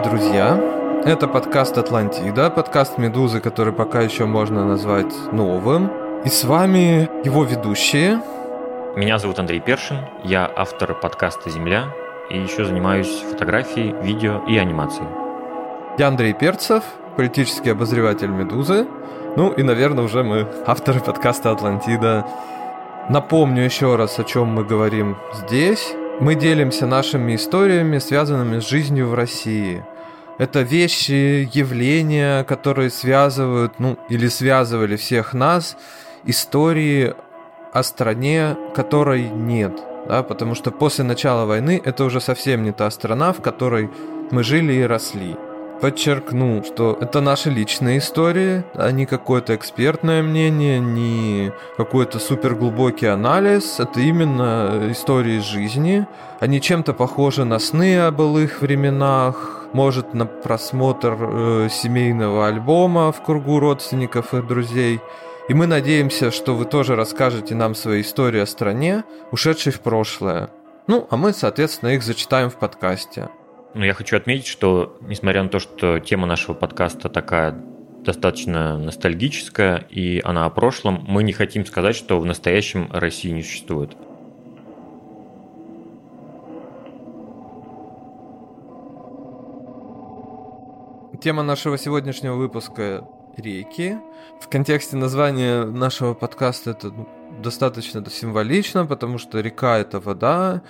Здравствуйте, друзья! Это подкаст «Атлантида», подкаст «Медузы», который пока еще можно назвать новым. И с вами его ведущие. Меня зовут Андрей Першин, я автор подкаста «Земля» и еще занимаюсь фотографией, видео и анимацией. Я Андрей Перцев, политический обозреватель «Медузы». Ну и, наверное, уже мы авторы подкаста «Атлантида». Напомню еще раз, о чем мы говорим здесь. Мы делимся нашими историями, связанными с жизнью в России. Это вещи, явления, которые связывают, ну, или связывали всех нас, истории о стране, которой нет. Да, потому что после начала войны это уже совсем не та страна, в которой мы жили и росли подчеркну, что это наши личные истории, а не какое-то экспертное мнение, не какой-то суперглубокий анализ. Это именно истории жизни. Они чем-то похожи на сны о былых временах, может на просмотр э, семейного альбома в кругу родственников и друзей. И мы надеемся, что вы тоже расскажете нам свои истории о стране, ушедшей в прошлое. Ну, а мы, соответственно, их зачитаем в подкасте. Ну, я хочу отметить, что несмотря на то, что тема нашего подкаста такая достаточно ностальгическая, и она о прошлом, мы не хотим сказать, что в настоящем России не существует. Тема нашего сегодняшнего выпуска – реки. В контексте названия нашего подкаста это ну, достаточно символично, потому что река – это вода,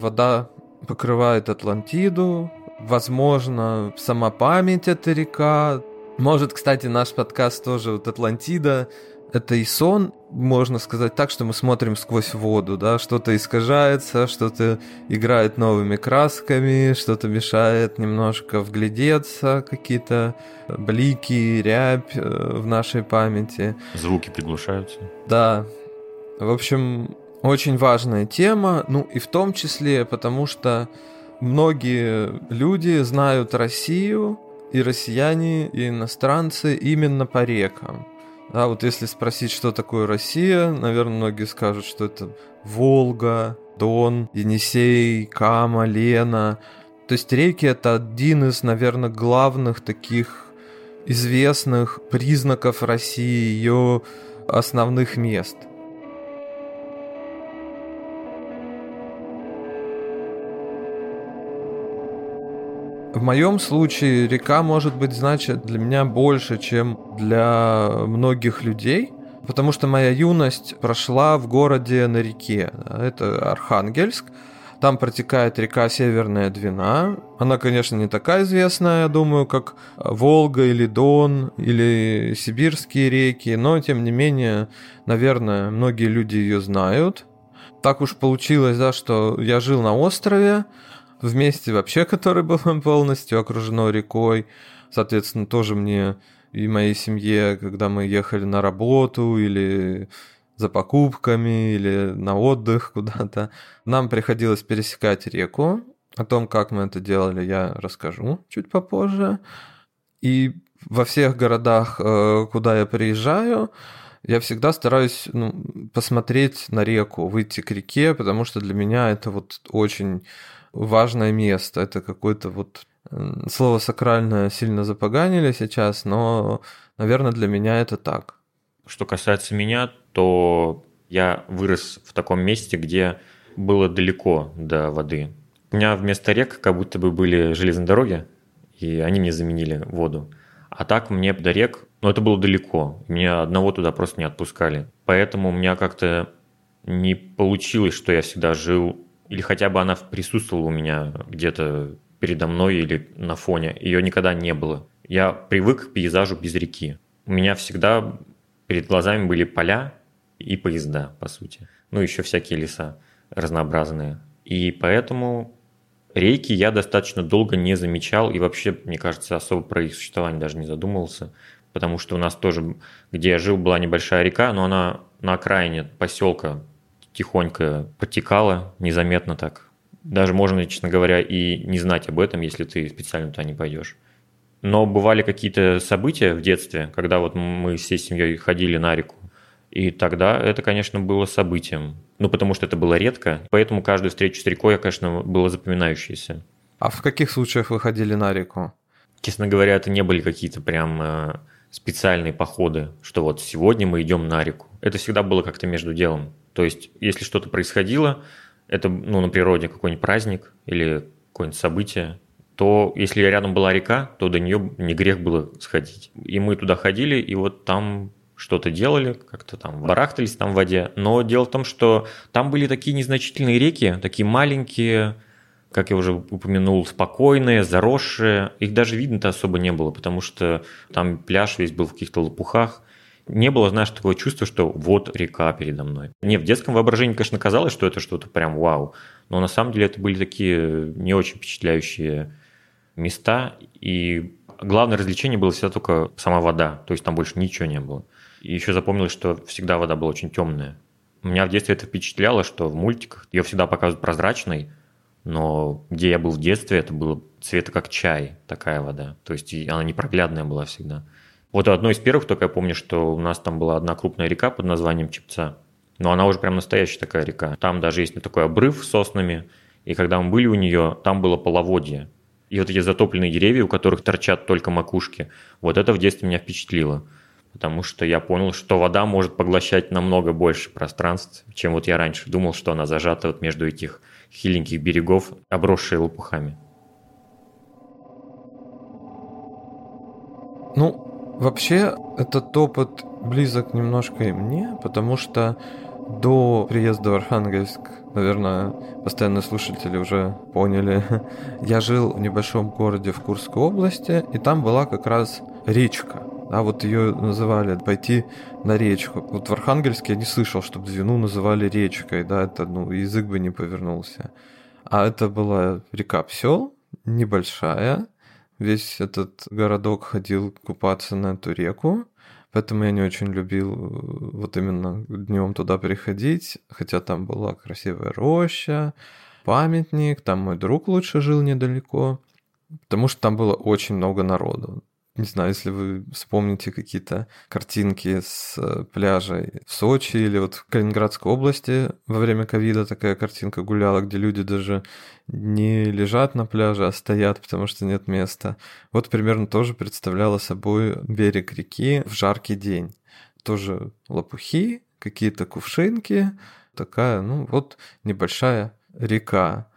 вода покрывает Атлантиду. Возможно, сама память это река. Может, кстати, наш подкаст тоже вот Атлантида. Это и сон, можно сказать так, что мы смотрим сквозь воду, да, что-то искажается, что-то играет новыми красками, что-то мешает немножко вглядеться, какие-то блики, рябь э, в нашей памяти. Звуки приглушаются. Да. В общем, очень важная тема, ну и в том числе потому, что многие люди знают Россию, и россияне, и иностранцы именно по рекам. Да, вот если спросить, что такое Россия, наверное, многие скажут, что это Волга, Дон, Енисей, Кама, Лена. То есть реки это один из, наверное, главных таких известных признаков России, ее основных мест – В моем случае река может быть значит для меня больше, чем для многих людей, потому что моя юность прошла в городе на реке. Это Архангельск. Там протекает река Северная Двина. Она, конечно, не такая известная, я думаю, как Волга или Дон или сибирские реки, но, тем не менее, наверное, многие люди ее знают. Так уж получилось, да, что я жил на острове, в месте вообще, которое было полностью окружено рекой. Соответственно, тоже мне и моей семье, когда мы ехали на работу или за покупками или на отдых куда-то, нам приходилось пересекать реку. О том, как мы это делали, я расскажу чуть попозже. И во всех городах, э, куда я приезжаю, я всегда стараюсь ну, посмотреть на реку, выйти к реке, потому что для меня это вот очень важное место. Это какое-то вот слово сакральное сильно запоганили сейчас, но, наверное, для меня это так. Что касается меня, то я вырос в таком месте, где было далеко до воды. У меня вместо рек как будто бы были железные дороги, и они мне заменили воду. А так мне до рек, ну это было далеко, меня одного туда просто не отпускали. Поэтому у меня как-то не получилось, что я всегда жил или хотя бы она присутствовала у меня где-то передо мной или на фоне. Ее никогда не было. Я привык к пейзажу без реки. У меня всегда перед глазами были поля и поезда, по сути. Ну, еще всякие леса разнообразные. И поэтому реки я достаточно долго не замечал и вообще, мне кажется, особо про их существование даже не задумывался, потому что у нас тоже, где я жил, была небольшая река, но она на окраине поселка тихонько потекала, незаметно так. Даже можно, честно говоря, и не знать об этом, если ты специально туда не пойдешь. Но бывали какие-то события в детстве, когда вот мы всей семьей ходили на реку. И тогда это, конечно, было событием. Ну, потому что это было редко. Поэтому каждую встречу с рекой, конечно, было запоминающееся. А в каких случаях вы ходили на реку? Честно говоря, это не были какие-то прям э, специальные походы, что вот сегодня мы идем на реку. Это всегда было как-то между делом. То есть, если что-то происходило, это ну, на природе какой-нибудь праздник или какое-нибудь событие, то если рядом была река, то до нее не грех было сходить. И мы туда ходили, и вот там что-то делали, как-то там барахтались там в воде. Но дело в том, что там были такие незначительные реки, такие маленькие, как я уже упомянул, спокойные, заросшие. Их даже видно-то особо не было, потому что там пляж весь был в каких-то лопухах. Не было, знаешь, такого чувства, что вот река передо мной. Не, в детском воображении, конечно, казалось, что это что-то прям вау. Но на самом деле это были такие не очень впечатляющие места. И главное развлечение было всегда только сама вода. То есть там больше ничего не было. И еще запомнилось, что всегда вода была очень темная. Меня в детстве это впечатляло, что в мультиках ее всегда показывают прозрачной, но где я был в детстве, это было цвета как чай, такая вода. То есть она непроглядная была всегда. Вот одно из первых только я помню, что у нас там была одна крупная река под названием Чепца. Но она уже прям настоящая такая река. Там даже есть такой обрыв с соснами. И когда мы были у нее, там было половодье. И вот эти затопленные деревья, у которых торчат только макушки, вот это в детстве меня впечатлило. Потому что я понял, что вода может поглощать намного больше пространств, чем вот я раньше думал, что она зажата вот между этих хиленьких берегов, обросшие лопухами. Ну, вообще, этот опыт близок немножко и мне, потому что до приезда в Архангельск, наверное, постоянные слушатели уже поняли, я жил в небольшом городе в Курской области, и там была как раз речка. А вот ее называли пойти на речку. Вот в Архангельске я не слышал, чтобы Двину называли речкой, да, это, ну, язык бы не повернулся. А это была река Псел, небольшая. Весь этот городок ходил купаться на эту реку. Поэтому я не очень любил э, вот именно днем туда приходить, хотя там была красивая роща, памятник, там мой друг лучше жил недалеко, потому что там было очень много народу. Не знаю, если вы вспомните какие-то картинки с э, пляжей в Сочи или вот в Калининградской области во время ковида такая картинка гуляла, где люди даже не лежат на пляже, а стоят, потому что нет места. Вот примерно тоже представляла собой берег реки в жаркий день. Тоже лопухи, какие-то кувшинки, такая, ну вот небольшая река.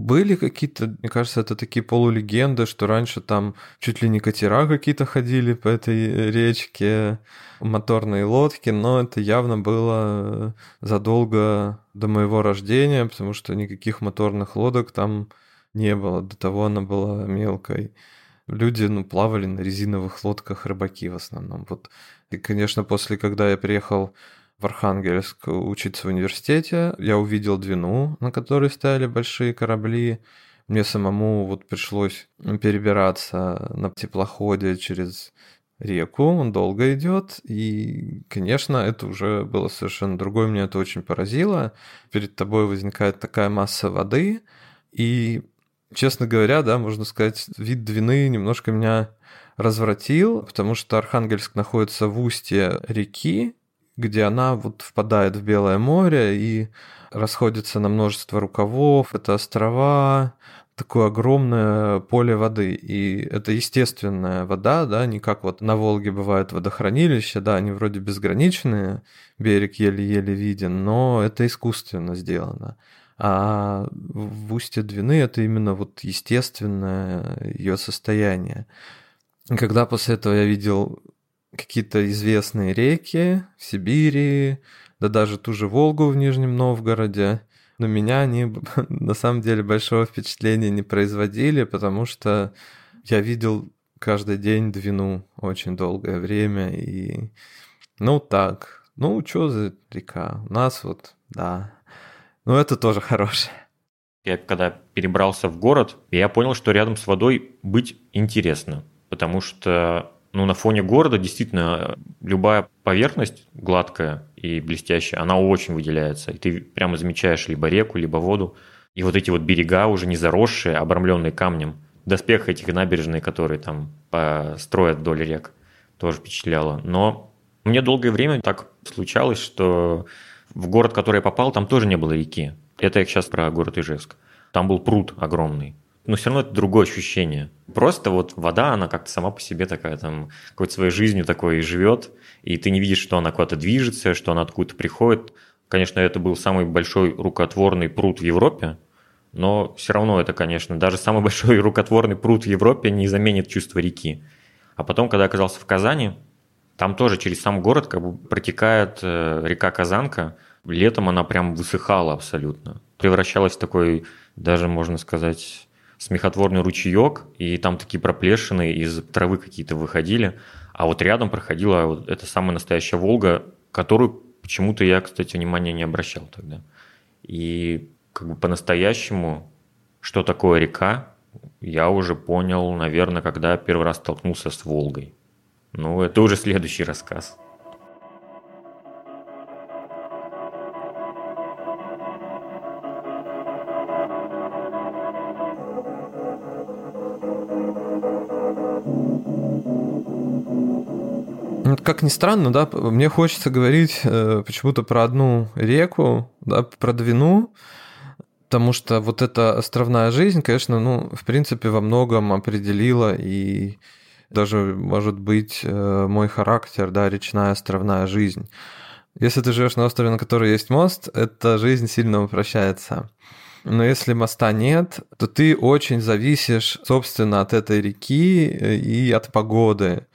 Были какие-то, мне кажется, это такие полулегенды, что раньше там чуть ли не катера какие-то ходили по этой речке, моторные лодки, но это явно было задолго до моего рождения, потому что никаких моторных лодок там не было. До того она была мелкой. Люди, ну, плавали на резиновых лодках, рыбаки в основном. Вот. И, конечно, после, когда я приехал в Архангельск учиться в университете. Я увидел Двину, на которой стояли большие корабли. Мне самому вот пришлось перебираться на теплоходе через реку, он долго идет, и, конечно, это уже было совершенно другое, меня это очень поразило. Перед тобой возникает такая масса воды, и, честно говоря, да, можно сказать, вид Двины немножко меня развратил, потому что Архангельск находится в устье реки, где она вот впадает в Белое море и расходится на множество рукавов. Это острова, такое огромное поле воды. И это естественная вода, да, не как вот на Волге бывает водохранилище, да, они вроде безграничные, берег еле-еле виден, но это искусственно сделано. А в устье Двины это именно вот естественное ее состояние. Когда после этого я видел какие-то известные реки в Сибири, да даже ту же Волгу в Нижнем Новгороде. Но меня они на самом деле большого впечатления не производили, потому что я видел каждый день Двину очень долгое время. И ну так, ну что за река? У нас вот, да. Ну это тоже хорошее. Я когда перебрался в город, я понял, что рядом с водой быть интересно, потому что ну, на фоне города действительно любая поверхность гладкая и блестящая, она очень выделяется. И ты прямо замечаешь либо реку, либо воду. И вот эти вот берега уже не заросшие, обрамленные камнем. Доспех этих набережных, которые там строят вдоль рек, тоже впечатляло. Но мне долгое время так случалось, что в город, который я попал, там тоже не было реки. Это я сейчас про город Ижевск. Там был пруд огромный. Но все равно это другое ощущение. Просто вот вода, она как-то сама по себе такая, там, какой-то своей жизнью такой и живет, и ты не видишь, что она куда-то движется, что она откуда-то приходит. Конечно, это был самый большой рукотворный пруд в Европе, но все равно это, конечно, даже самый большой рукотворный пруд в Европе не заменит чувство реки. А потом, когда оказался в Казани, там тоже через сам город как бы протекает э, река Казанка. Летом она прям высыхала абсолютно. Превращалась в такой, даже можно сказать, смехотворный ручеек, и там такие проплешины из травы какие-то выходили. А вот рядом проходила вот эта самая настоящая Волга, которую почему-то я, кстати, внимания не обращал тогда. И как бы по-настоящему, что такое река, я уже понял, наверное, когда первый раз столкнулся с Волгой. Ну, это уже следующий рассказ. Как ни странно, да, мне хочется говорить э, почему-то про одну реку, да, про Двину, потому что вот эта островная жизнь, конечно, ну, в принципе, во многом определила и даже, может быть, э, мой характер, да, речная островная жизнь. Если ты живешь на острове, на котором есть мост, эта жизнь сильно упрощается. Но если моста нет, то ты очень зависишь, собственно, от этой реки э, и от погоды.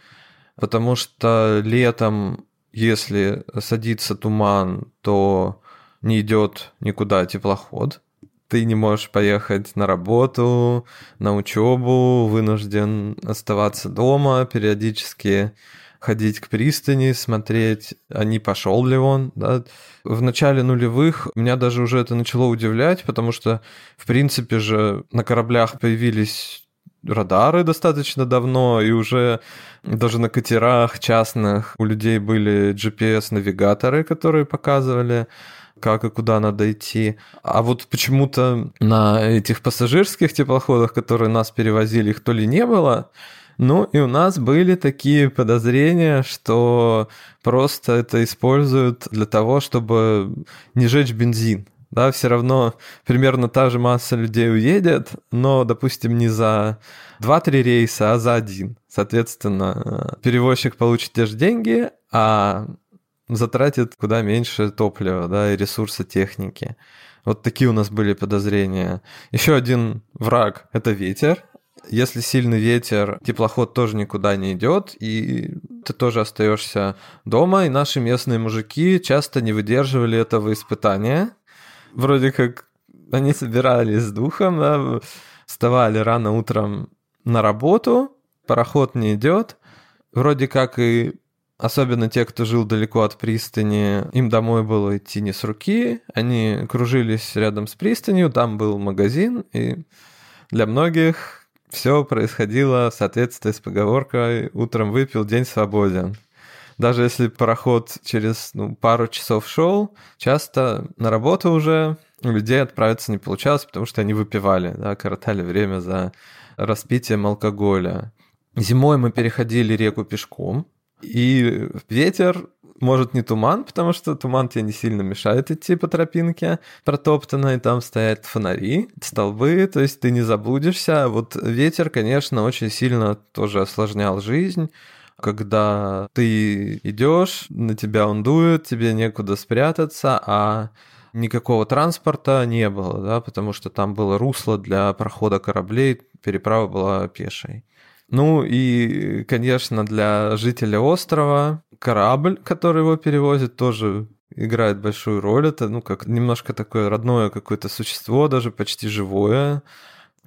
Потому что летом, если садится туман, то не идет никуда теплоход ты не можешь поехать на работу, на учебу, вынужден оставаться дома, периодически ходить к пристани, смотреть, а не пошел ли он. Да. В начале нулевых меня даже уже это начало удивлять, потому что, в принципе же, на кораблях появились радары достаточно давно, и уже даже на катерах частных у людей были GPS-навигаторы, которые показывали как и куда надо идти. А вот почему-то на этих пассажирских теплоходах, которые нас перевозили, их то ли не было, ну и у нас были такие подозрения, что просто это используют для того, чтобы не жечь бензин. Да, все равно примерно та же масса людей уедет, но, допустим, не за 2-3 рейса, а за один. Соответственно, перевозчик получит те же деньги, а затратит куда меньше топлива, да, и ресурса техники. Вот такие у нас были подозрения. Еще один враг — это ветер. Если сильный ветер, теплоход тоже никуда не идет, и ты тоже остаешься дома, и наши местные мужики часто не выдерживали этого испытания. Вроде как они собирались с духом, да, вставали рано утром на работу, пароход не идет, вроде как и Особенно те, кто жил далеко от пристани, им домой было идти не с руки. Они кружились рядом с пристанью, там был магазин, и для многих все происходило в соответствии с поговоркой «утром выпил, день свободен». Даже если пароход через ну, пару часов шел, часто на работу уже людей отправиться не получалось, потому что они выпивали, да, коротали время за распитием алкоголя. Зимой мы переходили реку пешком, и ветер, может, не туман, потому что туман тебе не сильно мешает идти по тропинке протоптанной, там стоят фонари, столбы, то есть ты не заблудишься. Вот ветер, конечно, очень сильно тоже осложнял жизнь, когда ты идешь, на тебя он дует, тебе некуда спрятаться, а никакого транспорта не было, да, потому что там было русло для прохода кораблей, переправа была пешей. Ну и, конечно, для жителя острова корабль, который его перевозит, тоже играет большую роль. Это, ну, как немножко такое родное какое-то существо, даже почти живое.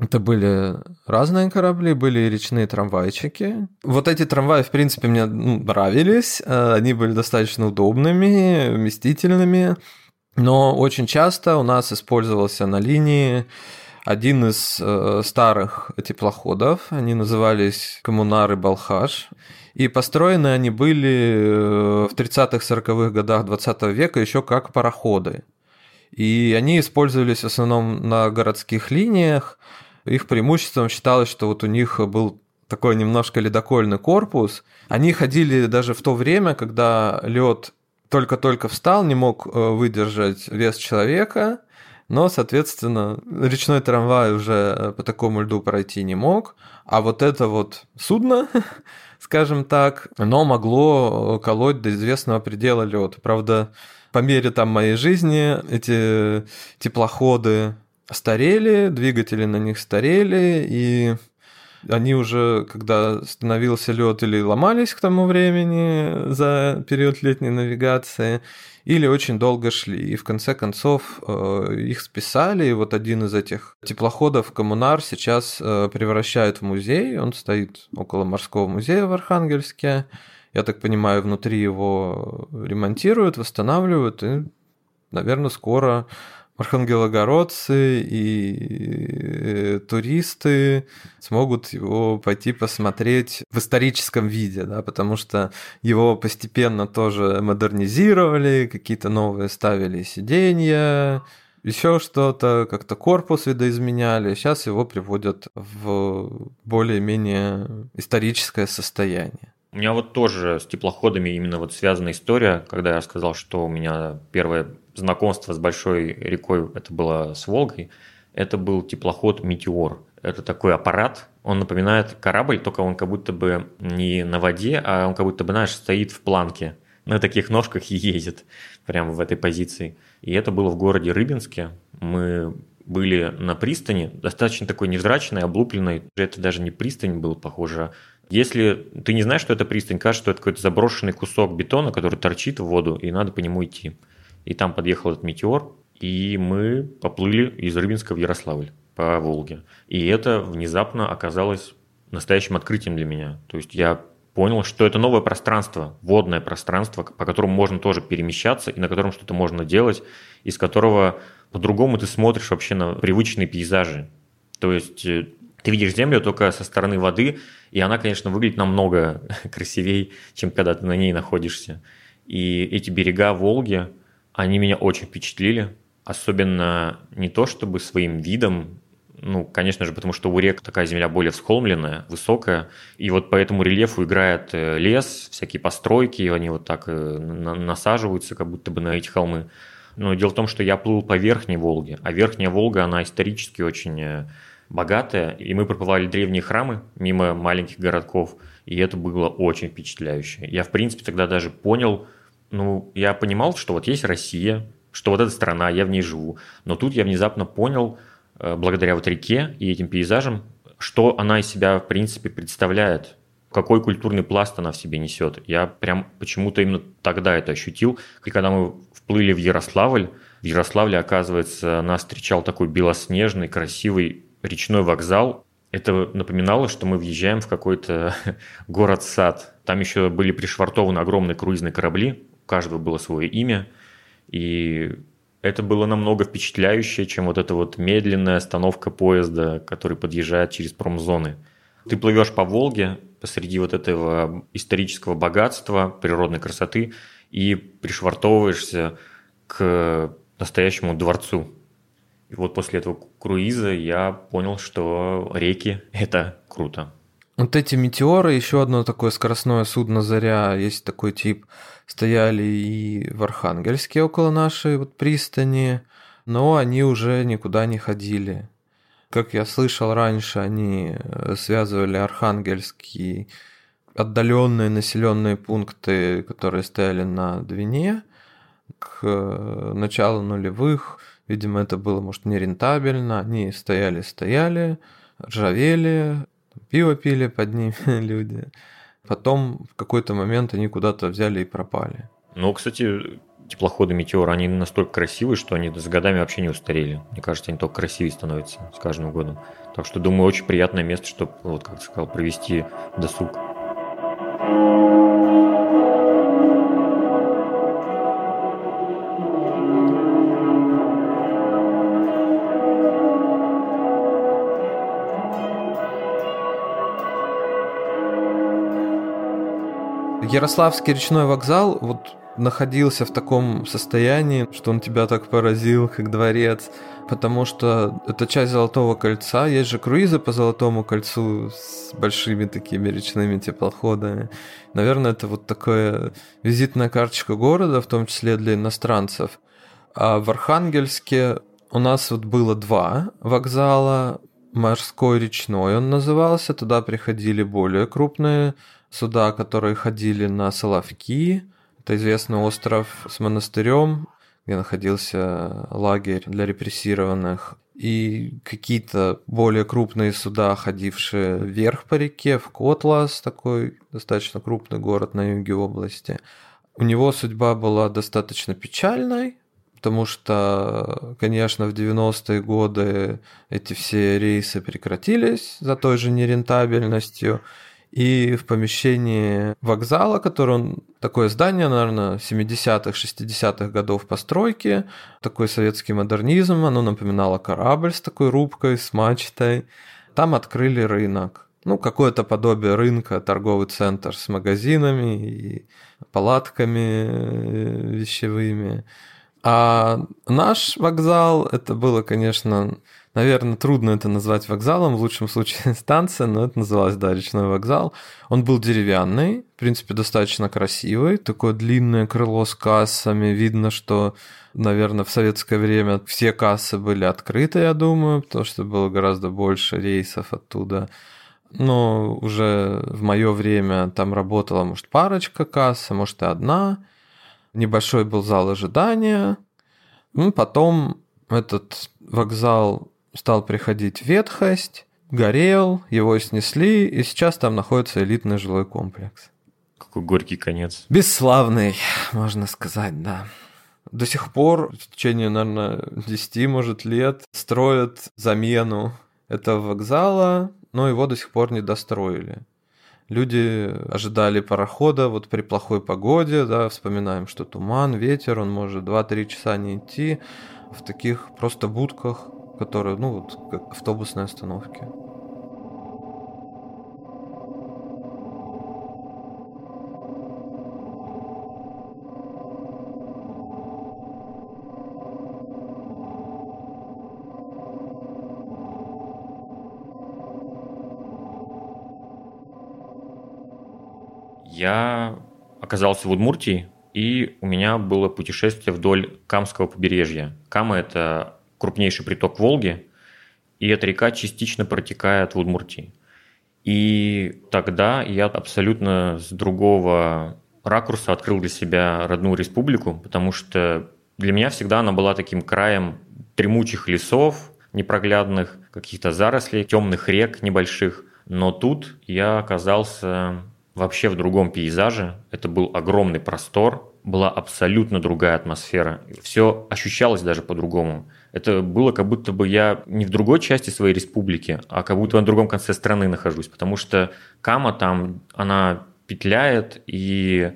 Это были разные корабли, были речные трамвайчики. Вот эти трамваи, в принципе, мне ну, нравились. Э, они были достаточно удобными, вместительными. Но очень часто у нас использовался на линии один из э, старых теплоходов. Они назывались Коммунары Балхаш. И построены они были э, в 30-40-х годах 20 века еще как пароходы. И они использовались в основном на городских линиях. Их преимуществом считалось, что вот у них был такой немножко ледокольный корпус. Они ходили даже в то время, когда лед только-только встал, не мог э, выдержать вес человека, но, соответственно, речной трамвай уже по такому льду пройти не мог, а вот это вот судно, скажем так, оно могло колоть до известного предела лед. Правда, по мере там моей жизни эти теплоходы старели, двигатели на них старели, и они уже, когда становился лед, или ломались к тому времени за период летней навигации, или очень долго шли. И в конце концов э, их списали, и вот один из этих теплоходов «Коммунар» сейчас э, превращают в музей, он стоит около морского музея в Архангельске, я так понимаю, внутри его ремонтируют, восстанавливают, и, наверное, скоро архангелогородцы и э, туристы смогут его пойти посмотреть в историческом виде, да, потому что его постепенно тоже модернизировали, какие-то новые ставили сиденья, еще что-то, как-то корпус видоизменяли. Сейчас его приводят в более-менее историческое состояние. У меня вот тоже с теплоходами именно вот связана история, когда я сказал, что у меня первое знакомство с большой рекой, это было с Волгой, это был теплоход «Метеор». Это такой аппарат, он напоминает корабль, только он как будто бы не на воде, а он как будто бы, знаешь, стоит в планке. На таких ножках и ездит прямо в этой позиции. И это было в городе Рыбинске. Мы были на пристани, достаточно такой невзрачной, облупленной. Это даже не пристань был, похоже, если ты не знаешь, что это пристань, кажется, что это какой-то заброшенный кусок бетона, который торчит в воду, и надо по нему идти. И там подъехал этот метеор, и мы поплыли из Рыбинска в Ярославль по Волге. И это внезапно оказалось настоящим открытием для меня. То есть я понял, что это новое пространство, водное пространство, по которому можно тоже перемещаться и на котором что-то можно делать, из которого по-другому ты смотришь вообще на привычные пейзажи. То есть э, ты видишь землю только со стороны воды, и она, конечно, выглядит намного красивее, чем когда ты на ней находишься. И эти берега Волги, они меня очень впечатлили. Особенно не то чтобы своим видом, ну, конечно же, потому что у рек такая земля более всхолмленная, высокая, и вот по этому рельефу играет э, лес, всякие постройки, они вот так э, насаживаются, как будто бы на эти холмы. Но дело в том, что я плыл по Верхней Волге, а Верхняя Волга, она исторически очень э, богатая, и мы проплывали древние храмы мимо маленьких городков, и это было очень впечатляюще. Я, в принципе, тогда даже понял, ну, я понимал, что вот есть Россия, что вот эта страна, я в ней живу, но тут я внезапно понял, э, благодаря вот реке и этим пейзажам, что она из себя, в принципе, представляет, какой культурный пласт она в себе несет. Я прям почему-то именно тогда это ощутил, когда мы вплыли в Ярославль, в Ярославле, оказывается, нас встречал такой белоснежный, красивый речной вокзал, это напоминало, что мы въезжаем в какой-то город-сад. Там еще были пришвартованы огромные круизные корабли, каждого было свое имя, и это было намного впечатляющее, чем вот эта вот медленная остановка поезда, который подъезжает через промзоны. Ты плывешь по Волге посреди вот этого исторического богатства, природной красоты и пришвартовываешься к настоящему дворцу, и вот после этого круиза я понял, что реки – это круто. Вот эти метеоры, еще одно такое скоростное судно «Заря», есть такой тип, стояли и в Архангельске около нашей вот пристани, но они уже никуда не ходили. Как я слышал раньше, они э, связывали Архангельские отдаленные населенные пункты, которые стояли на Двине, к э, началу нулевых – Видимо, это было, может, нерентабельно. Они стояли-стояли, ржавели, пиво пили под ними люди. Потом в какой-то момент они куда-то взяли и пропали. Ну, кстати, теплоходы «Метеор», они настолько красивые, что они с годами вообще не устарели. Мне кажется, они только красивее становятся с каждым годом. Так что, думаю, очень приятное место, чтобы, вот как ты сказал, провести досуг. Ярославский речной вокзал вот находился в таком состоянии, что он тебя так поразил, как дворец, потому что это часть Золотого кольца, есть же круизы по Золотому кольцу с большими такими речными теплоходами. Наверное, это вот такая визитная карточка города, в том числе для иностранцев. А в Архангельске у нас вот было два вокзала. Морской речной он назывался. Туда приходили более крупные суда, которые ходили на Соловки. Это известный остров с монастырем, где находился лагерь для репрессированных. И какие-то более крупные суда, ходившие вверх по реке, в Котлас, такой достаточно крупный город на юге области. У него судьба была достаточно печальной, потому что, конечно, в 90-е годы эти все рейсы прекратились за той же нерентабельностью. И в помещении вокзала, который он, такое здание, наверное, 70-х, 60-х годов постройки, такой советский модернизм, оно напоминало корабль с такой рубкой, с мачтой. Там открыли рынок. Ну, какое-то подобие рынка, торговый центр с магазинами и палатками э, вещевыми. А наш вокзал, это было, конечно, наверное, трудно это назвать вокзалом, в лучшем случае станция, но это называлось, да, речной вокзал. Он был деревянный, в принципе, достаточно красивый, такое длинное крыло с кассами, видно, что наверное, в советское время все кассы были открыты, я думаю, потому что было гораздо больше рейсов оттуда. Но уже в мое время там работала, может, парочка касс, а может, и одна небольшой был зал ожидания. Ну, потом этот вокзал стал приходить ветхость, горел, его снесли, и сейчас там находится элитный жилой комплекс. Какой горький конец. Бесславный, можно сказать, да. До сих пор, в течение, наверное, 10, может, лет, строят замену этого вокзала, но его до сих пор не достроили. Люди ожидали парохода вот при плохой погоде, да, вспоминаем, что туман, ветер, он может 2-3 часа не идти в таких просто будках, которые, ну, вот как автобусные остановки. Я оказался в Удмуртии, и у меня было путешествие вдоль Камского побережья. Кама – это крупнейший приток Волги, и эта река частично протекает в Удмуртии. И тогда я абсолютно с другого ракурса открыл для себя родную республику, потому что для меня всегда она была таким краем дремучих лесов, непроглядных, каких-то зарослей, темных рек небольших. Но тут я оказался вообще в другом пейзаже. Это был огромный простор, была абсолютно другая атмосфера. Все ощущалось даже по-другому. Это было как будто бы я не в другой части своей республики, а как будто на другом конце страны нахожусь, потому что Кама там, она петляет и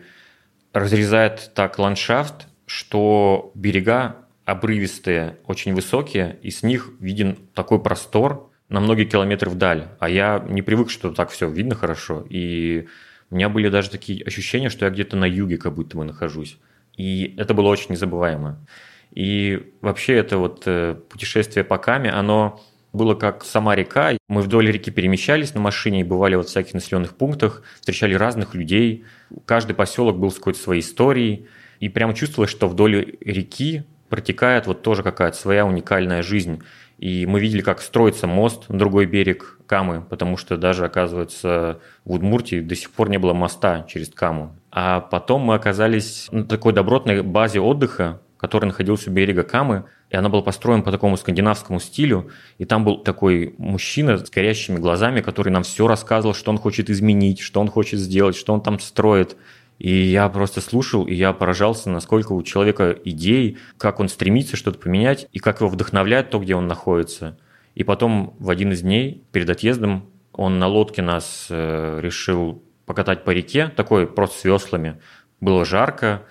разрезает так ландшафт, что берега обрывистые, очень высокие, и с них виден такой простор на многие километры вдаль. А я не привык, что так все видно хорошо. И у меня были даже такие ощущения, что я где-то на юге как будто бы нахожусь. И это было очень незабываемо. И вообще это вот э, путешествие по Каме, оно было как сама река. Мы вдоль реки перемещались на машине и бывали вот в всяких населенных пунктах, встречали разных людей. Каждый поселок был с какой-то своей историей. И прямо чувствовалось, что вдоль реки протекает вот тоже какая-то своя уникальная жизнь. И мы видели, как строится мост на другой берег Камы, потому что даже, оказывается, в Удмуртии до сих пор не было моста через Каму. А потом мы оказались на такой добротной базе отдыха, который находился у берега Камы, и она была построена по такому скандинавскому стилю, и там был такой мужчина с горящими глазами, который нам все рассказывал, что он хочет изменить, что он хочет сделать, что он там строит. И я просто слушал, и я поражался, насколько у человека идей, как он стремится что-то поменять, и как его вдохновляет то, где он находится. И потом в один из дней перед отъездом он на лодке нас э, решил покатать по реке, такой просто с веслами. Было жарко,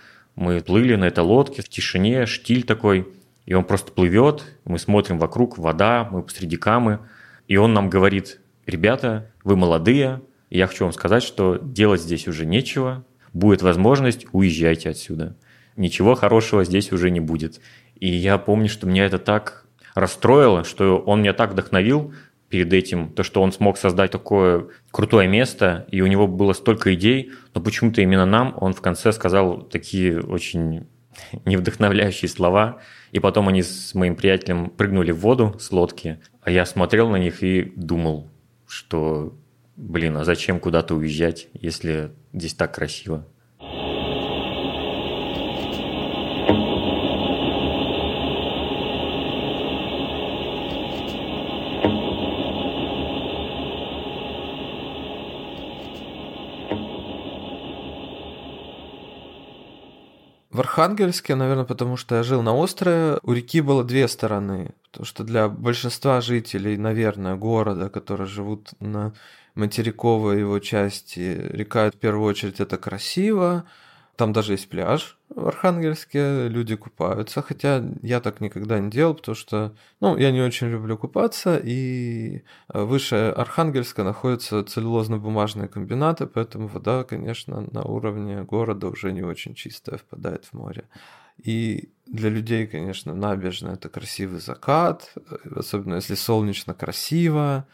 мы плыли на этой лодке в тишине, штиль такой, и он просто плывет, мы смотрим вокруг, вода, мы посреди камы, и он нам говорит, ребята, вы молодые, я хочу вам сказать, что делать здесь уже нечего, будет возможность, уезжайте отсюда. Ничего хорошего здесь уже не будет. И я помню, что меня это так расстроило, что он меня так вдохновил перед этим, то, что он смог создать такое крутое место, и у него было столько идей, но почему-то именно нам он в конце сказал такие очень невдохновляющие слова. И потом они с моим приятелем прыгнули в воду с лодки, а я смотрел на них и думал, что, блин, а зачем куда-то уезжать, если здесь так красиво? Архангельске, наверное, потому что я жил на острове, у реки было две стороны. Потому что для большинства жителей, наверное, города, которые живут на материковой его части, река в первую очередь это красиво, там даже есть пляж в Архангельске, люди купаются, хотя я так никогда не делал, потому что, ну, я не очень люблю купаться, и э, выше Архангельска находятся целлюлозно-бумажные комбинаты, поэтому вода, конечно, на уровне города уже не очень чистая впадает в море. И для людей, конечно, набережная – это красивый закат, э, особенно если солнечно красиво,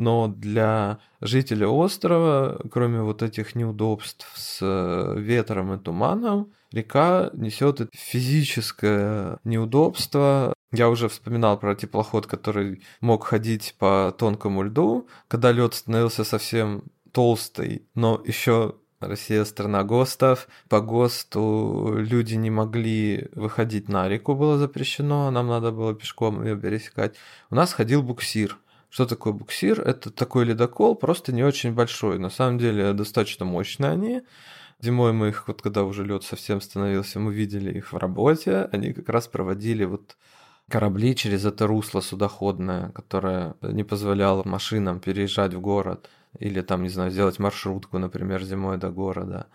но для жителей острова, кроме вот этих неудобств с э, ветром и туманом, река несет физическое неудобство. Я уже вспоминал про теплоход, который мог ходить по тонкому льду, когда лед становился совсем толстый, но еще Россия страна ГОСТов. По ГОСТу люди не могли выходить на реку, было запрещено, нам надо было пешком ее пересекать. У нас ходил буксир – что такое буксир? Это такой ледокол, просто не очень большой. На самом деле достаточно мощные они. Зимой мы их, вот когда уже лед совсем становился, мы видели их в работе. Они как раз проводили вот корабли через это русло судоходное, которое не позволяло машинам переезжать в город или там, не знаю, сделать маршрутку, например, зимой до города.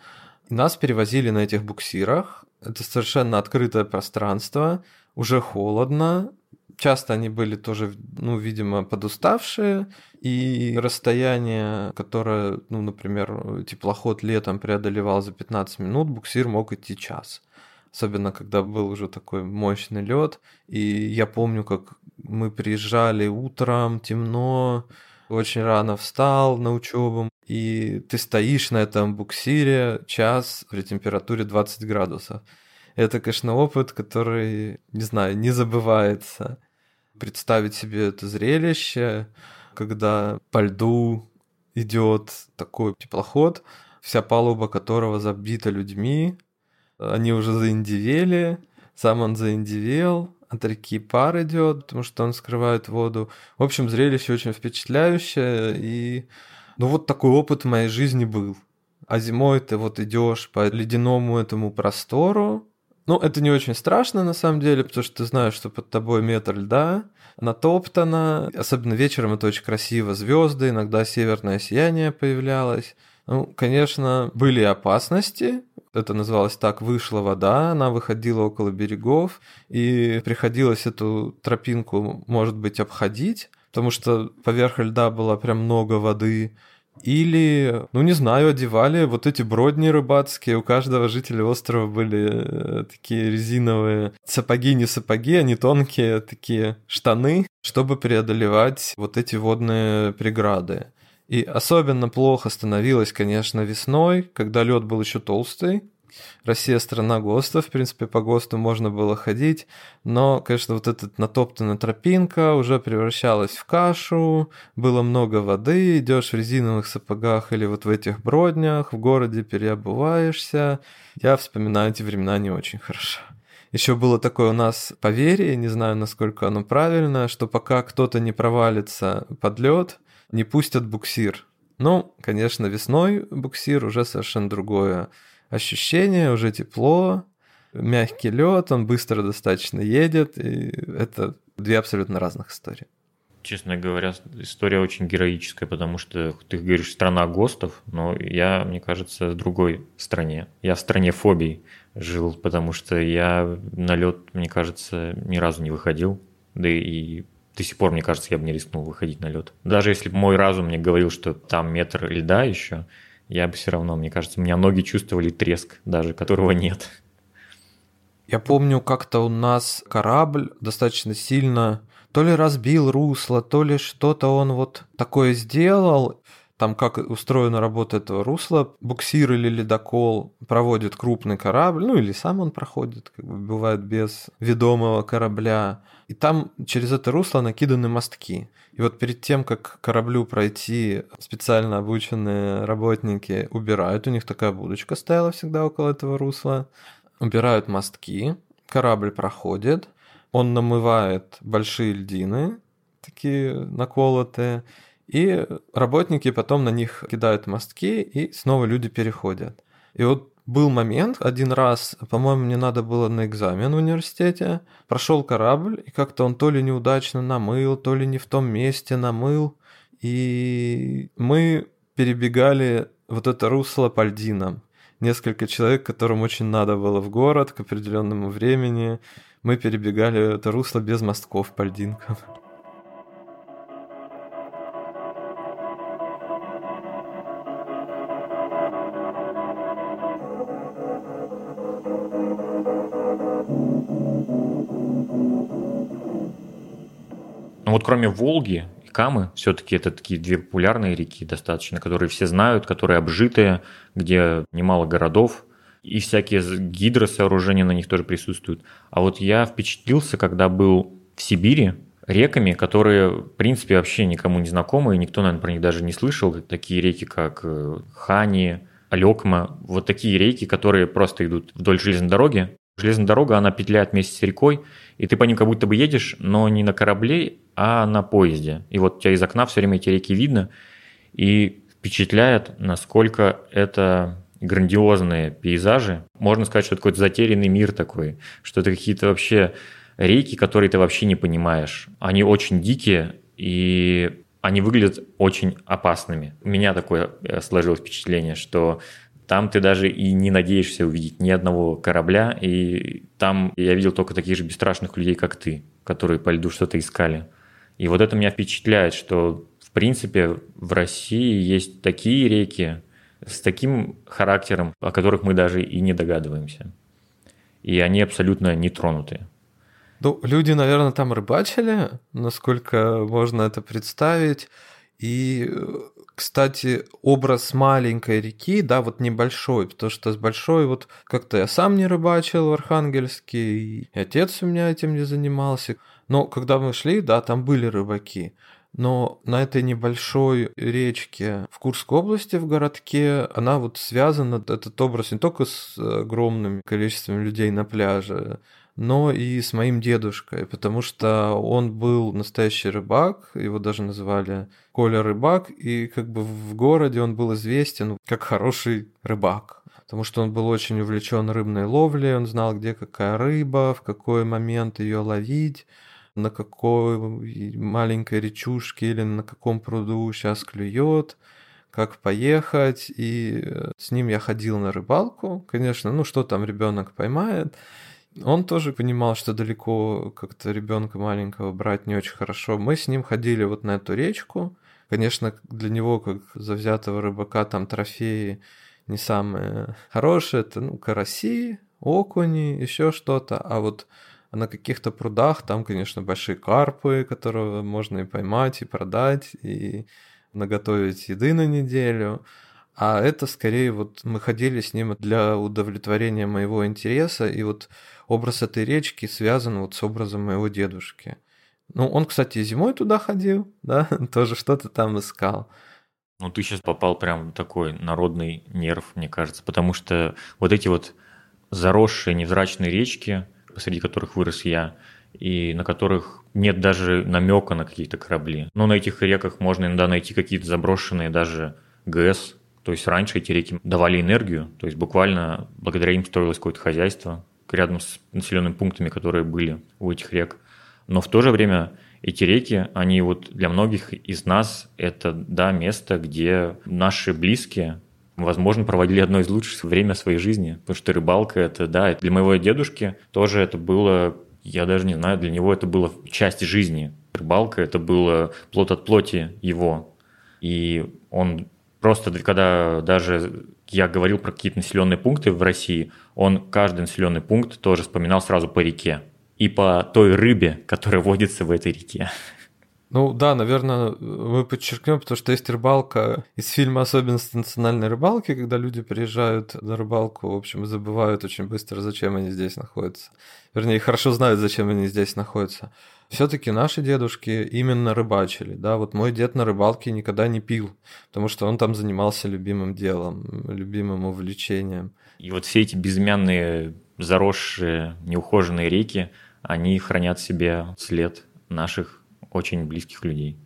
Нас перевозили на этих буксирах. Это совершенно открытое пространство, уже холодно, часто они были тоже, ну, видимо, подуставшие, и расстояние, которое, ну, например, теплоход летом преодолевал за 15 минут, буксир мог идти час. Особенно, когда был уже такой мощный лед. И я помню, как мы приезжали утром, темно, очень рано встал на учебу, и ты стоишь на этом буксире час при температуре 20 градусов. Это, конечно, опыт, который, не знаю, не забывается представить себе это зрелище, когда по льду идет такой теплоход, вся палуба которого забита людьми, они уже заиндивели, сам он заиндивел, от реки пар идет, потому что он скрывает воду. В общем, зрелище очень впечатляющее, и ну вот такой опыт в моей жизни был. А зимой ты вот идешь по ледяному этому простору, ну, это не очень страшно, на самом деле, потому что ты знаешь, что под тобой метр льда, натоптано, особенно вечером это очень красиво, звезды, иногда северное сияние появлялось. Ну, конечно, были опасности, это называлось так, вышла вода, она выходила около берегов, и приходилось эту тропинку, может быть, обходить, потому что поверх льда было прям много воды, или, ну не знаю, одевали вот эти бродни рыбацкие. У каждого жителя острова были э, такие резиновые сапоги, не сапоги, они тонкие такие штаны, чтобы преодолевать вот эти водные преграды. И особенно плохо становилось, конечно, весной, когда лед был еще толстый, Россия страна ГОСТов, в принципе, по ГОСТу можно было ходить, но, конечно, вот эта натоптанная тропинка уже превращалась в кашу, было много воды, идешь в резиновых сапогах или вот в этих броднях, в городе переобуваешься. Я вспоминаю эти времена не очень хорошо. Еще было такое у нас поверье, не знаю, насколько оно правильно, что пока кто-то не провалится под лед, не пустят буксир. Ну, конечно, весной буксир уже совершенно другое ощущение, уже тепло, мягкий лед, он быстро достаточно едет, и это две абсолютно разных истории. Честно говоря, история очень героическая, потому что ты говоришь страна ГОСТов, но я, мне кажется, в другой стране. Я в стране фобий жил, потому что я на лед, мне кажется, ни разу не выходил. Да и до сих пор, мне кажется, я бы не рискнул выходить на лед. Даже если бы мой разум мне говорил, что там метр льда еще, я бы все равно, мне кажется, у меня ноги чувствовали треск, даже которого нет. Я помню, как-то у нас корабль достаточно сильно то ли разбил русло, то ли что-то он вот такое сделал. там как устроена работа этого русла. Буксир или ледокол проводит крупный корабль, ну или сам он проходит, как бы бывает без ведомого корабля. И там через это русло накиданы мостки. И вот перед тем, как кораблю пройти, специально обученные работники убирают, у них такая будочка стояла всегда около этого русла, убирают мостки, корабль проходит, он намывает большие льдины, такие наколотые, и работники потом на них кидают мостки, и снова люди переходят. И вот был момент, один раз, по-моему, мне надо было на экзамен в университете, прошел корабль, и как-то он то ли неудачно намыл, то ли не в том месте намыл, и мы перебегали вот это русло по льдинам. Несколько человек, которым очень надо было в город к определенному времени, мы перебегали это русло без мостков по льдинкам. Вот кроме Волги и Камы, все-таки это такие две популярные реки достаточно, которые все знают, которые обжитые, где немало городов, и всякие гидросооружения на них тоже присутствуют. А вот я впечатлился, когда был в Сибири, реками, которые, в принципе, вообще никому не знакомы, и никто, наверное, про них даже не слышал. Такие реки, как э, Хани, Алекма, вот такие реки, которые просто идут вдоль железной дороги. Железная дорога, она петляет вместе с рекой, и ты по ним как будто бы едешь, но не на корабле, а на поезде. И вот у тебя из окна все время эти реки видно, и впечатляет, насколько это грандиозные пейзажи. Можно сказать, что это какой-то затерянный мир такой, что это какие-то вообще реки, которые ты вообще не понимаешь. Они очень дикие, и они выглядят очень опасными. У меня такое э, сложилось впечатление, что там ты даже и не надеешься увидеть ни одного корабля, и там я видел только таких же бесстрашных людей, как ты, которые по льду что-то искали. И вот это меня впечатляет, что в принципе в России есть такие реки с таким характером, о которых мы даже и не догадываемся. И они абсолютно не тронутые. Ну, люди, наверное, там рыбачили, насколько можно это представить. И, кстати, образ маленькой реки, да, вот небольшой, потому что с большой вот как-то я сам не рыбачил в Архангельске, и отец у меня этим не занимался. Но когда мы шли, да, там были рыбаки. Но на этой небольшой речке в Курской области, в городке, она вот связана, этот образ не только с огромным количеством людей на пляже, но и с моим дедушкой, потому что он был настоящий рыбак, его даже называли Коля Рыбак, и как бы в городе он был известен как хороший рыбак, потому что он был очень увлечен рыбной ловлей, он знал, где какая рыба, в какой момент ее ловить, на какой маленькой речушке или на каком пруду сейчас клюет, как поехать. И э, с ним я ходил на рыбалку, конечно, ну что там ребенок поймает. Он тоже понимал, что далеко как-то ребенка маленького брать не очень хорошо. Мы с ним ходили вот на эту речку. Конечно, для него, как завзятого рыбака, там трофеи не самые хорошие. Это ну, караси, окуни, еще что-то. А вот на каких-то прудах там, конечно, большие карпы, которые можно и поймать, и продать, и наготовить еды на неделю. А это скорее вот мы ходили с ним для удовлетворения моего интереса, и вот образ этой речки связан вот с образом моего дедушки. Ну, он, кстати, зимой туда ходил, да, тоже что-то там искал. Ну, ты сейчас попал прям в такой народный нерв, мне кажется, потому что вот эти вот заросшие невзрачные речки, посреди которых вырос я, и на которых нет даже намека на какие-то корабли. Но на этих реках можно иногда найти какие-то заброшенные даже ГЭС. То есть раньше эти реки давали энергию, то есть буквально благодаря им строилось какое-то хозяйство рядом с населенными пунктами, которые были у этих рек. Но в то же время эти реки, они вот для многих из нас это, да, место, где наши близкие, возможно, проводили одно из лучших время своей жизни, потому что рыбалка это, да, для моего дедушки тоже это было, я даже не знаю, для него это было часть жизни. Рыбалка это было плод от плоти его. И он просто, когда даже я говорил про какие-то населенные пункты в России, он каждый населенный пункт тоже вспоминал сразу по реке и по той рыбе, которая водится в этой реке. Ну да, наверное, мы подчеркнем, потому что есть рыбалка из фильма «Особенности национальной рыбалки», когда люди приезжают на рыбалку, в общем, и забывают очень быстро, зачем они здесь находятся. Вернее, хорошо знают, зачем они здесь находятся. Все-таки наши дедушки именно рыбачили, да, вот мой дед на рыбалке никогда не пил, потому что он там занимался любимым делом, любимым увлечением. И вот все эти безымянные, заросшие, неухоженные реки, они хранят себе след наших очень близких людей.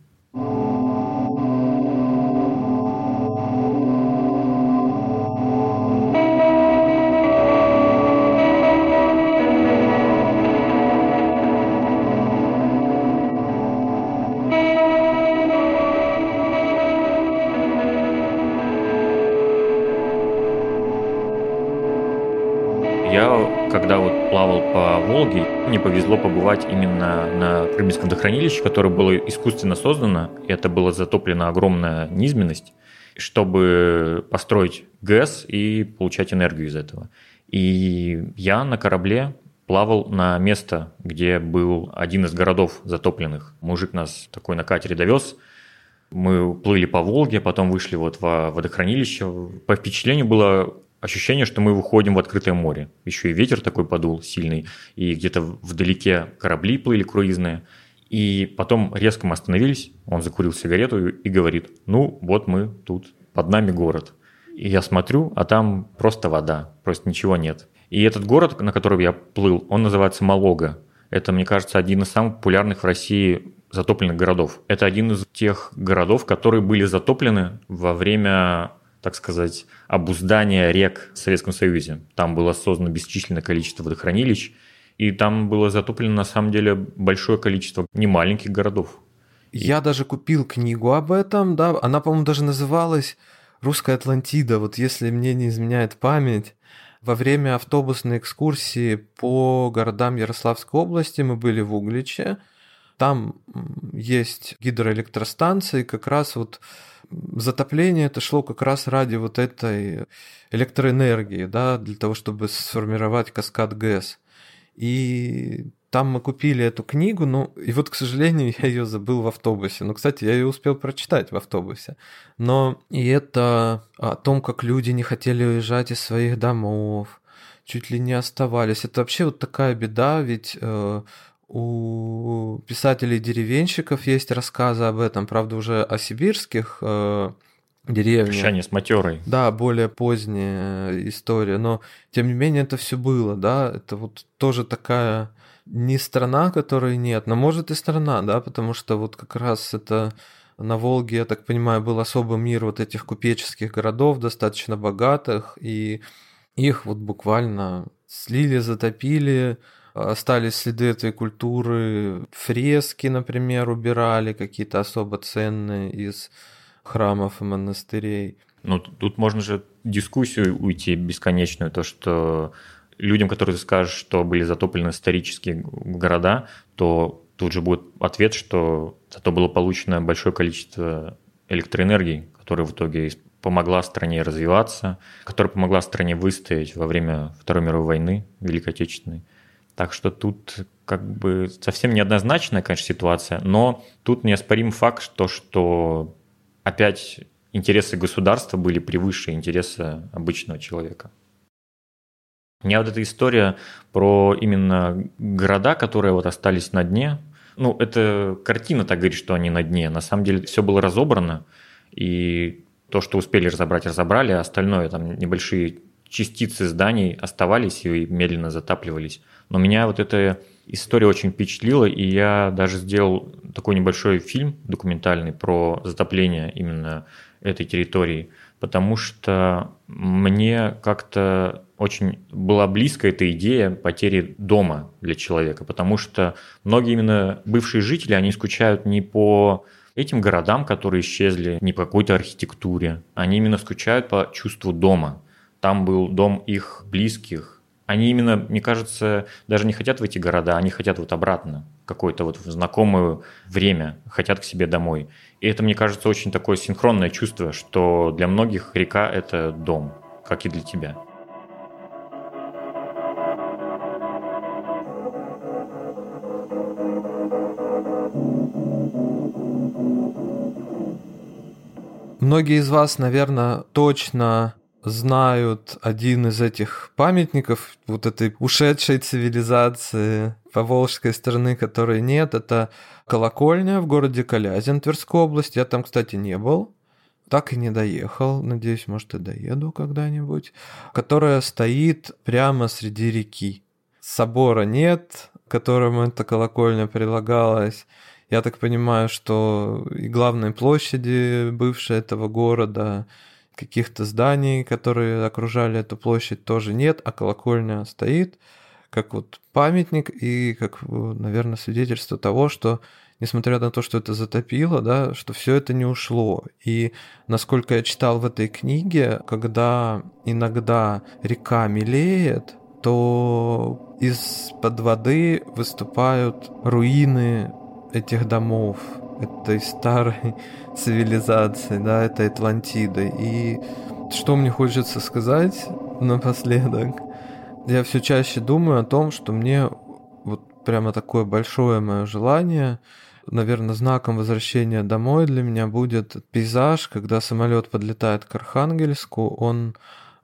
Повезло побывать именно на Крымском водохранилище, которое было искусственно создано, это была затоплена огромная низменность, чтобы построить ГЭС и получать энергию из этого. И я на корабле плавал на место, где был один из городов затопленных. Мужик нас такой на катере довез, мы плыли по Волге, потом вышли вот в водохранилище. По впечатлению было ощущение, что мы выходим в открытое море. Еще и ветер такой подул сильный, и где-то вдалеке корабли плыли круизные. И потом резко мы остановились, он закурил сигарету и говорит, ну вот мы тут, под нами город. И я смотрю, а там просто вода, просто ничего нет. И этот город, на котором я плыл, он называется Малога. Это, мне кажется, один из самых популярных в России затопленных городов. Это один из тех городов, которые были затоплены во время так сказать, обуздания рек в Советском Союзе. Там было создано бесчисленное количество водохранилищ, и там было затоплено на самом деле большое количество немаленьких городов. Я даже купил книгу об этом, да, она, по-моему, даже называлась «Русская Атлантида», вот если мне не изменяет память. Во время автобусной экскурсии по городам Ярославской области мы были в Угличе. Там есть гидроэлектростанции, как раз вот затопление это шло как раз ради вот этой электроэнергии, да, для того, чтобы сформировать каскад ГЭС. И там мы купили эту книгу, ну, и вот, к сожалению, я ее забыл в автобусе. Ну, кстати, я ее успел прочитать в автобусе. Но и это о том, как люди не хотели уезжать из своих домов, чуть ли не оставались. Это вообще вот такая беда, ведь э, у писателей-деревенщиков есть рассказы об этом, правда, уже о сибирских э, деревнях. Прощание с матерой. Да, более поздняя история, но тем не менее это все было, да, это вот тоже такая не страна, которой нет, но может и страна, да, потому что вот как раз это на Волге, я так понимаю, был особый мир вот этих купеческих городов, достаточно богатых, и их вот буквально слили, затопили, остались следы этой культуры, фрески, например, убирали какие-то особо ценные из храмов и монастырей. Ну, тут можно же дискуссию уйти бесконечную, то, что людям, которые скажешь, что были затоплены исторические города, то тут же будет ответ, что зато было получено большое количество электроэнергии, которая в итоге помогла стране развиваться, которая помогла стране выстоять во время Второй мировой войны, Великой Отечественной. Так что тут как бы совсем неоднозначная, конечно, ситуация, но тут неоспорим факт, то, что опять интересы государства были превыше интереса обычного человека. У меня вот эта история про именно города, которые вот остались на дне, ну, это картина так говорит, что они на дне. На самом деле все было разобрано, и то, что успели разобрать, разобрали, а остальное, там небольшие частицы зданий оставались и медленно затапливались. Но меня вот эта история очень впечатлила, и я даже сделал такой небольшой фильм документальный про затопление именно этой территории, потому что мне как-то очень была близка эта идея потери дома для человека, потому что многие именно бывшие жители, они скучают не по этим городам, которые исчезли, не по какой-то архитектуре, они именно скучают по чувству дома. Там был дом их близких, они именно, мне кажется, даже не хотят в эти города, они хотят вот обратно, какое-то вот в знакомое время, хотят к себе домой. И это, мне кажется, очень такое синхронное чувство, что для многих река – это дом, как и для тебя. Многие из вас, наверное, точно знают один из этих памятников вот этой ушедшей цивилизации по волжской стороны, которой нет. Это колокольня в городе Калязин Тверской области. Я там, кстати, не был. Так и не доехал. Надеюсь, может, и доеду когда-нибудь. Которая стоит прямо среди реки. Собора нет, к которому эта колокольня прилагалась. Я так понимаю, что и главной площади бывшей этого города, каких-то зданий, которые окружали эту площадь, тоже нет, а колокольня стоит как вот памятник и как, наверное, свидетельство того, что несмотря на то, что это затопило, да, что все это не ушло. И насколько я читал в этой книге, когда иногда река мелеет, то из-под воды выступают руины этих домов, этой старой цивилизации, да, этой Атлантиды. И что мне хочется сказать напоследок, я все чаще думаю о том, что мне вот прямо такое большое мое желание, наверное, знаком возвращения домой для меня будет пейзаж, когда самолет подлетает к Архангельску, он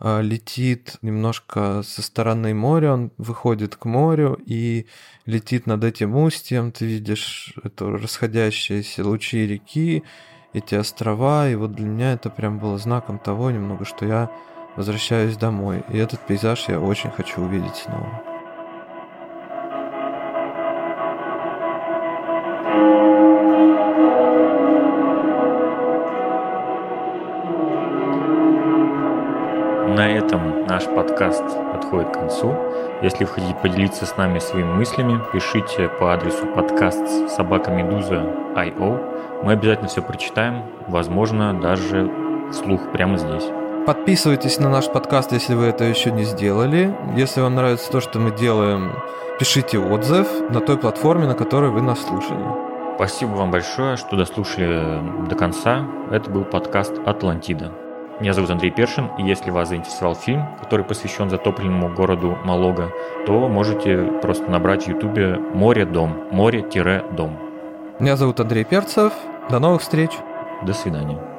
летит немножко со стороны моря, он выходит к морю и летит над этим устьем, ты видишь это расходящиеся лучи реки, эти острова, и вот для меня это прям было знаком того немного, что я возвращаюсь домой, и этот пейзаж я очень хочу увидеть снова. На этом наш подкаст подходит к концу. Если вы хотите поделиться с нами своими мыслями, пишите по адресу подкаст собакамедуза.io. Мы обязательно все прочитаем, возможно, даже вслух прямо здесь. Подписывайтесь на наш подкаст, если вы это еще не сделали. Если вам нравится то, что мы делаем, пишите отзыв на той платформе, на которой вы нас слушали. Спасибо вам большое, что дослушали до конца. Это был подкаст «Атлантида». Меня зовут Андрей Першин, и если вас заинтересовал фильм, который посвящен затопленному городу Малога, то можете просто набрать в ютубе «Море-дом», «Море-дом». Меня зовут Андрей Перцев. До новых встреч. До свидания.